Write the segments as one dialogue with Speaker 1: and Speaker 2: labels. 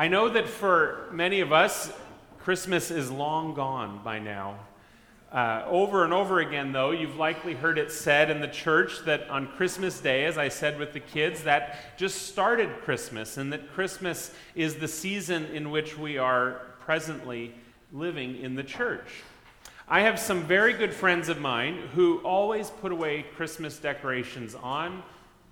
Speaker 1: I know that for many of us, Christmas is long gone by now. Uh, over and over again, though, you've likely heard it said in the church that on Christmas Day, as I said with the kids, that just started Christmas, and that Christmas is the season in which we are presently living in the church. I have some very good friends of mine who always put away Christmas decorations on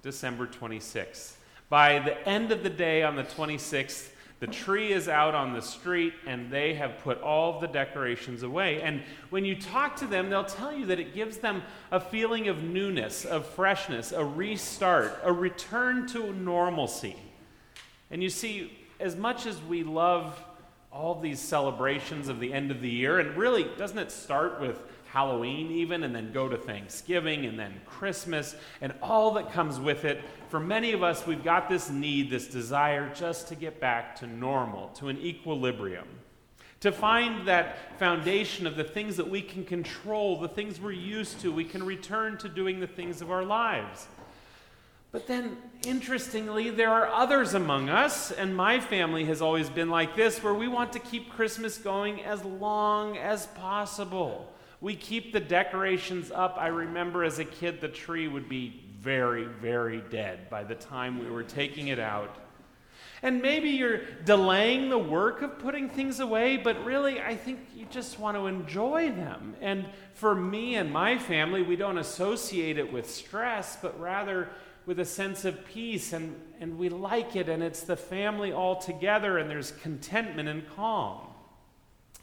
Speaker 1: December 26th. By the end of the day on the 26th, the tree is out on the street and they have put all the decorations away. And when you talk to them, they'll tell you that it gives them a feeling of newness, of freshness, a restart, a return to normalcy. And you see, as much as we love all these celebrations of the end of the year, and really, doesn't it start with Halloween, even, and then go to Thanksgiving, and then Christmas, and all that comes with it. For many of us, we've got this need, this desire just to get back to normal, to an equilibrium. To find that foundation of the things that we can control, the things we're used to, we can return to doing the things of our lives. But then, interestingly, there are others among us, and my family has always been like this, where we want to keep Christmas going as long as possible. We keep the decorations up. I remember as a kid, the tree would be very, very dead by the time we were taking it out. And maybe you're delaying the work of putting things away, but really, I think you just want to enjoy them. And for me and my family, we don't associate it with stress, but rather with a sense of peace. And, and we like it, and it's the family all together, and there's contentment and calm.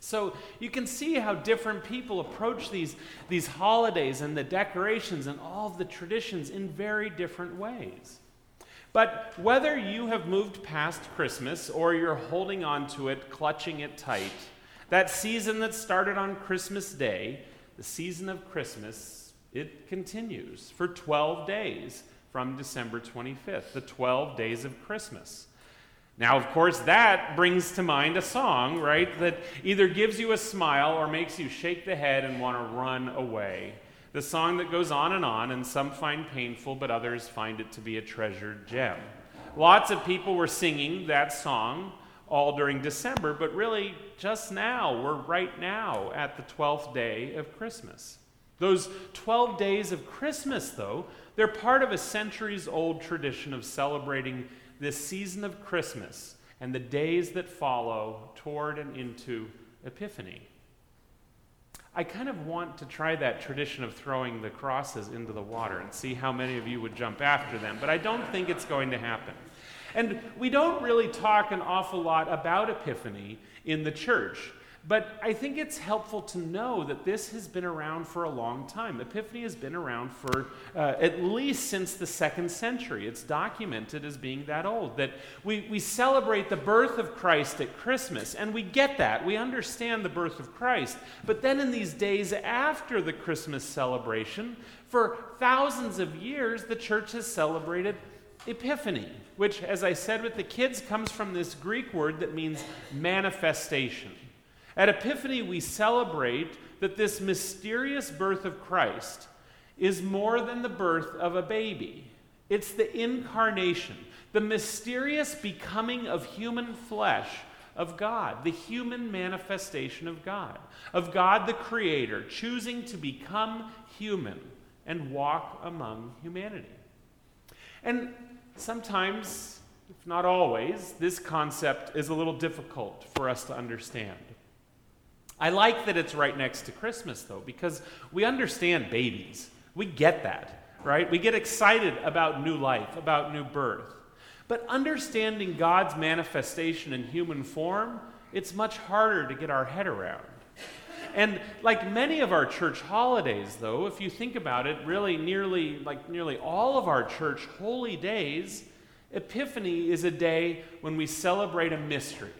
Speaker 1: So you can see how different people approach these, these holidays and the decorations and all of the traditions in very different ways. But whether you have moved past Christmas or you're holding on to it, clutching it tight, that season that started on Christmas Day, the season of Christmas, it continues for 12 days from December 25th, the 12 days of Christmas. Now, of course, that brings to mind a song, right, that either gives you a smile or makes you shake the head and want to run away. The song that goes on and on, and some find painful, but others find it to be a treasured gem. Lots of people were singing that song all during December, but really just now, we're right now at the 12th day of Christmas. Those 12 days of Christmas, though, they're part of a centuries old tradition of celebrating this season of Christmas and the days that follow toward and into Epiphany. I kind of want to try that tradition of throwing the crosses into the water and see how many of you would jump after them, but I don't think it's going to happen. And we don't really talk an awful lot about Epiphany in the church. But I think it's helpful to know that this has been around for a long time. Epiphany has been around for uh, at least since the second century. It's documented as being that old. That we, we celebrate the birth of Christ at Christmas, and we get that. We understand the birth of Christ. But then in these days after the Christmas celebration, for thousands of years, the church has celebrated Epiphany, which, as I said with the kids, comes from this Greek word that means manifestation. At Epiphany, we celebrate that this mysterious birth of Christ is more than the birth of a baby. It's the incarnation, the mysterious becoming of human flesh of God, the human manifestation of God, of God the Creator, choosing to become human and walk among humanity. And sometimes, if not always, this concept is a little difficult for us to understand. I like that it's right next to Christmas, though, because we understand babies. We get that, right? We get excited about new life, about new birth. But understanding God's manifestation in human form, it's much harder to get our head around. And like many of our church holidays, though, if you think about it, really nearly like nearly all of our church holy days, Epiphany is a day when we celebrate a mystery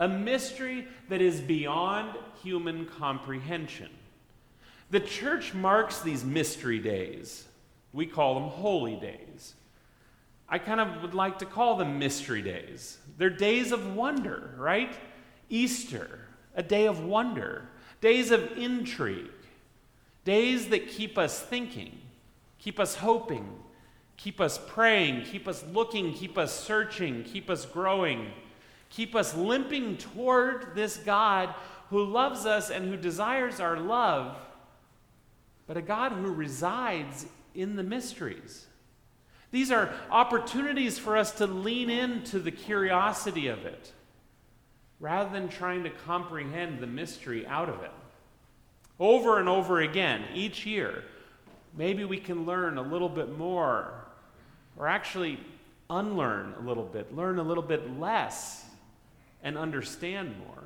Speaker 1: a mystery that is beyond human comprehension. The church marks these mystery days. We call them holy days. I kind of would like to call them mystery days. They're days of wonder, right? Easter, a day of wonder, days of intrigue, days that keep us thinking, keep us hoping, keep us praying, keep us looking, keep us searching, keep us growing keep us limping toward this God who loves us and who desires our love, but a God who resides in the mysteries. These are opportunities for us to lean into the curiosity of it rather than trying to comprehend the mystery out of it. Over and over again, each year, maybe we can learn a little bit more, or actually unlearn a little bit, learn a little bit less, and understand more.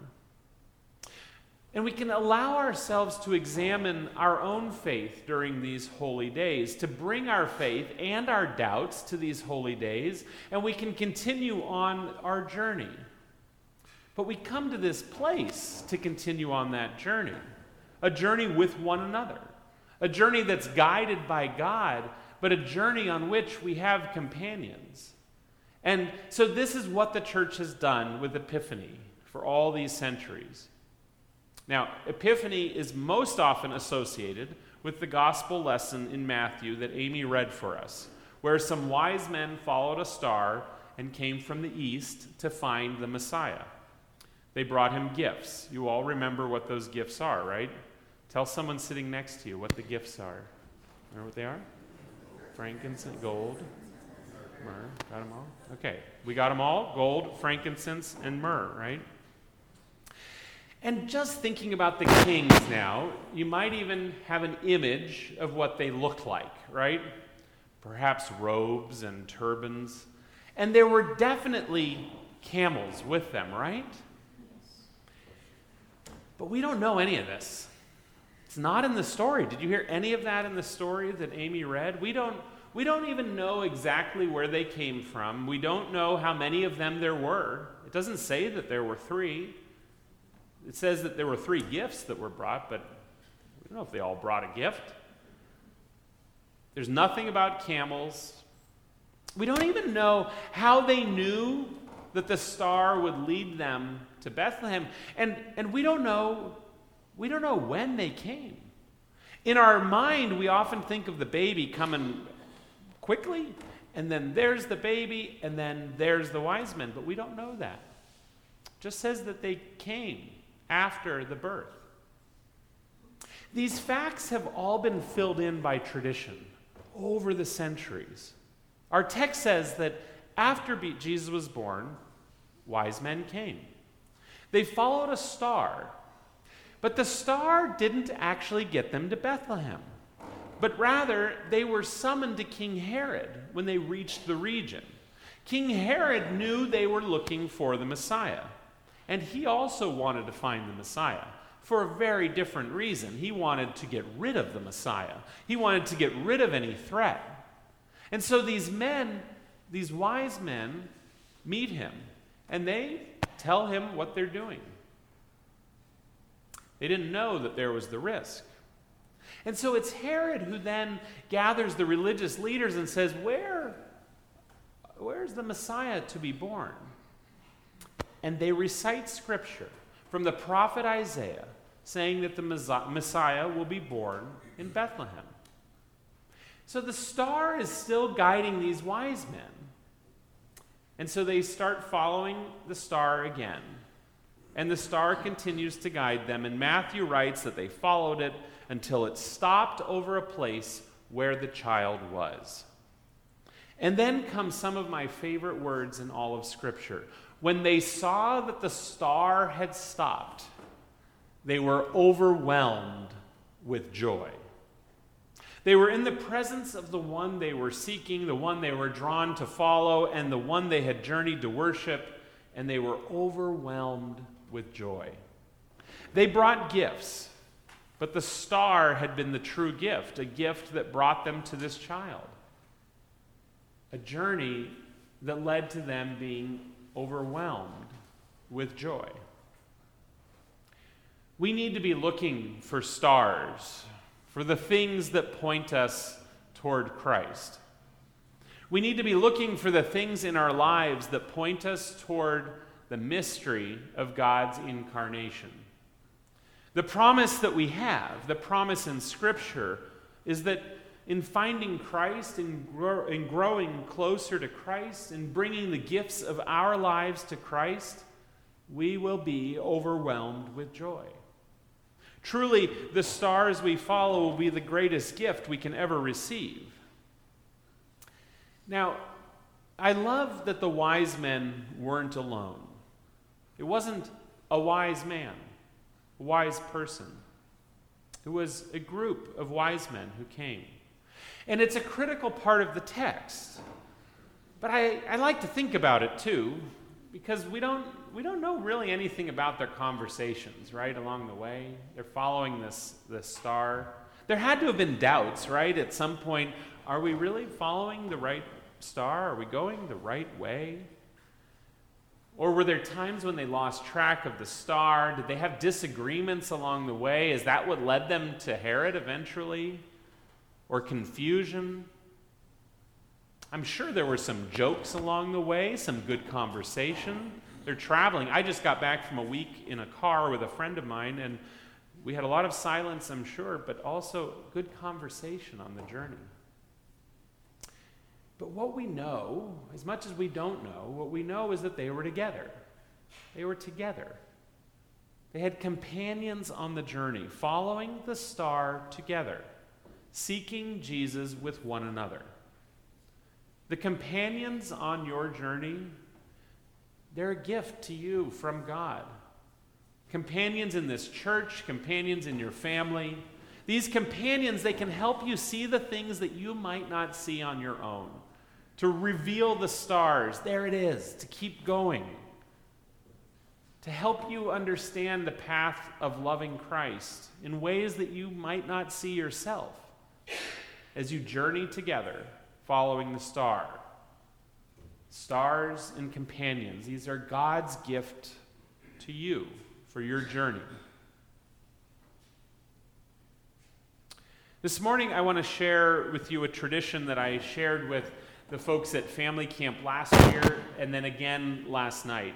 Speaker 1: And we can allow ourselves to examine our own faith during these holy days, to bring our faith and our doubts to these holy days, and we can continue on our journey. But we come to this place to continue on that journey a journey with one another, a journey that's guided by God, but a journey on which we have companions. And so, this is what the church has done with Epiphany for all these centuries. Now, Epiphany is most often associated with the gospel lesson in Matthew that Amy read for us, where some wise men followed a star and came from the east to find the Messiah. They brought him gifts. You all remember what those gifts are, right? Tell someone sitting next to you what the gifts are. Remember what they are? Frankincense, gold, myrrh. Got them all? Okay. We got them all gold, frankincense, and myrrh, right? And just thinking about the kings now, you might even have an image of what they look like, right? Perhaps robes and turbans. And there were definitely camels with them, right? But we don't know any of this. It's not in the story. Did you hear any of that in the story that Amy read? We don't, we don't even know exactly where they came from. We don't know how many of them there were. It doesn't say that there were three. It says that there were three gifts that were brought, but we don't know if they all brought a gift. There's nothing about camels. We don't even know how they knew that the star would lead them to Bethlehem. And, and we don't know we don't know when they came. In our mind, we often think of the baby coming quickly, and then there's the baby, and then there's the wise men, but we don't know that. It just says that they came after the birth. These facts have all been filled in by tradition over the centuries. Our text says that after Jesus was born, wise men came. They followed a star, but the star didn't actually get them to Bethlehem, but rather they were summoned to King Herod when they reached the region. King Herod knew they were looking for the Messiah. And he also wanted to find the Messiah for a very different reason. He wanted to get rid of the Messiah, he wanted to get rid of any threat. And so these men, these wise men, meet him and they tell him what they're doing. They didn't know that there was the risk. And so it's Herod who then gathers the religious leaders and says, Where, where's the Messiah to be born? and they recite scripture from the prophet Isaiah saying that the Messiah will be born in Bethlehem. So the star is still guiding these wise men. And so they start following the star again. And the star continues to guide them. And Matthew writes that they followed it until it stopped over a place where the child was. And then come some of my favorite words in all of Scripture when they saw that the star had stopped, they were overwhelmed with joy. They were in the presence of the one they were seeking, the one they were drawn to follow, and the one they had journeyed to worship, and they were overwhelmed with joy. They brought gifts, but the star had been the true gift, a gift that brought them to this child. A journey that led to them being overwhelmed with joy. We need to be looking for stars, for the things that point us toward Christ. We need to be looking for the things in our lives that point us toward the mystery of God's incarnation. The promise that we have, the promise in Scripture, is that in finding Christ, in, in growing closer to Christ, in bringing the gifts of our lives to Christ, we will be overwhelmed with joy. Truly, the stars we follow will be the greatest gift we can ever receive. Now, I love that the wise men weren't alone. It wasn't a wise man, wise person. It was a group of wise men who came. And it's a critical part of the text. But I, I like to think about it too, because we don't, we don't know really anything about their conversations, right, along the way. They're following this, this star. There had to have been doubts, right, at some point. Are we really following the right star? Are we going the right way? Or were there times when they lost track of the star? Did they have disagreements along the way? Is that what led them to Herod eventually? Or confusion? I'm sure there were some jokes along the way, some good conversation. They're traveling. I just got back from a week in a car with a friend of mine, and we had a lot of silence, I'm sure, but also good conversation on the journey. But what we know, as much as we don't know, what we know is that they were together. They were together. They had companions on the journey, following the star together, seeking Jesus with one another. The companions on your journey, they're a gift to you from God. Companions in this church, companions in your family. These companions, they can help you see the things that you might not see on your own to reveal the stars. There it is, to keep going, to help you understand the path of loving Christ in ways that you might not see yourself as you journey together following the star. Stars and companions, these are God's gift to you for your journey. This morning, I want to share with you a tradition that I shared with the folks at family camp last year and then again last night.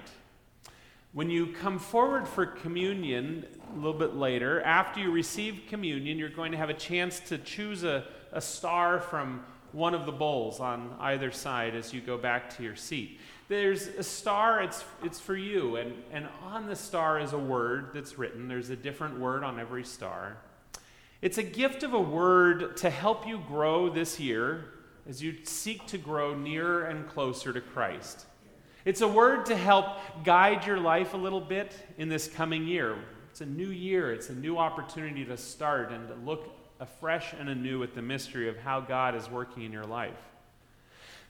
Speaker 1: When you come forward for communion a little bit later, after you receive communion, you're going to have a chance to choose a, a star from one of the bowls on either side as you go back to your seat. There's a star, it's, it's for you, and, and on the star is a word that's written. There's a different word on every star. It's a gift of a word to help you grow this year as you seek to grow nearer and closer to Christ. It's a word to help guide your life a little bit in this coming year. It's a new year, it's a new opportunity to start and to look afresh and anew at the mystery of how God is working in your life.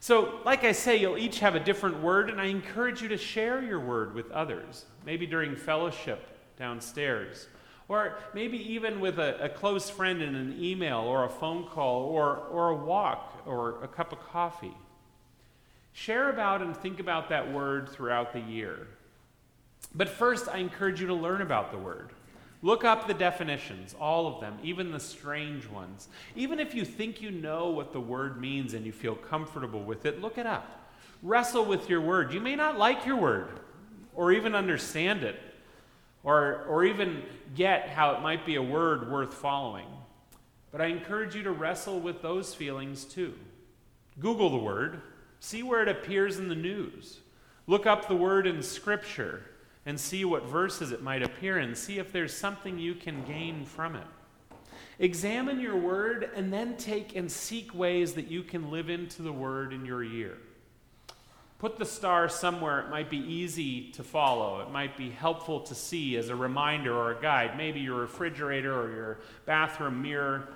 Speaker 1: So, like I say, you'll each have a different word, and I encourage you to share your word with others, maybe during fellowship downstairs or maybe even with a, a, close friend in an email or a phone call or, or a walk or a cup of coffee. Share about and think about that word throughout the year. But first, I encourage you to learn about the word. Look up the definitions, all of them, even the strange ones. Even if you think you know what the word means and you feel comfortable with it, look it up. Wrestle with your word. You may not like your word or even understand it or, or even get how it might be a word worth following. But I encourage you to wrestle with those feelings too. Google the word, see where it appears in the news. Look up the word in Scripture and see what verses it might appear in. See if there's something you can gain from it. Examine your word and then take and seek ways that you can live into the word in your year. Put the star somewhere it might be easy to follow. It might be helpful to see as a reminder or a guide. Maybe your refrigerator or your bathroom mirror,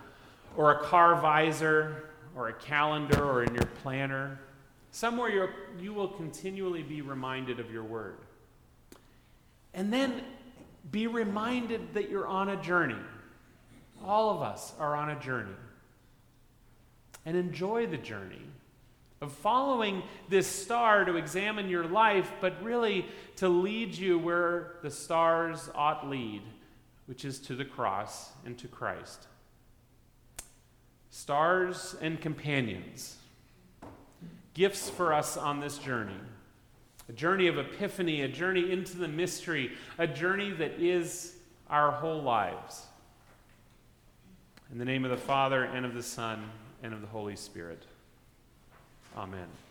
Speaker 1: or a car visor, or a calendar, or in your planner. Somewhere you you will continually be reminded of your word. And then be reminded that you're on a journey. All of us are on a journey. And enjoy the journey of following this star to examine your life, but really to lead you where the stars ought lead, which is to the cross and to Christ. Stars and companions, gifts for us on this journey. A journey of epiphany, a journey into the mystery, a journey that is our whole lives. In the name of the Father, and of the Son, and of the Holy Spirit. Amen.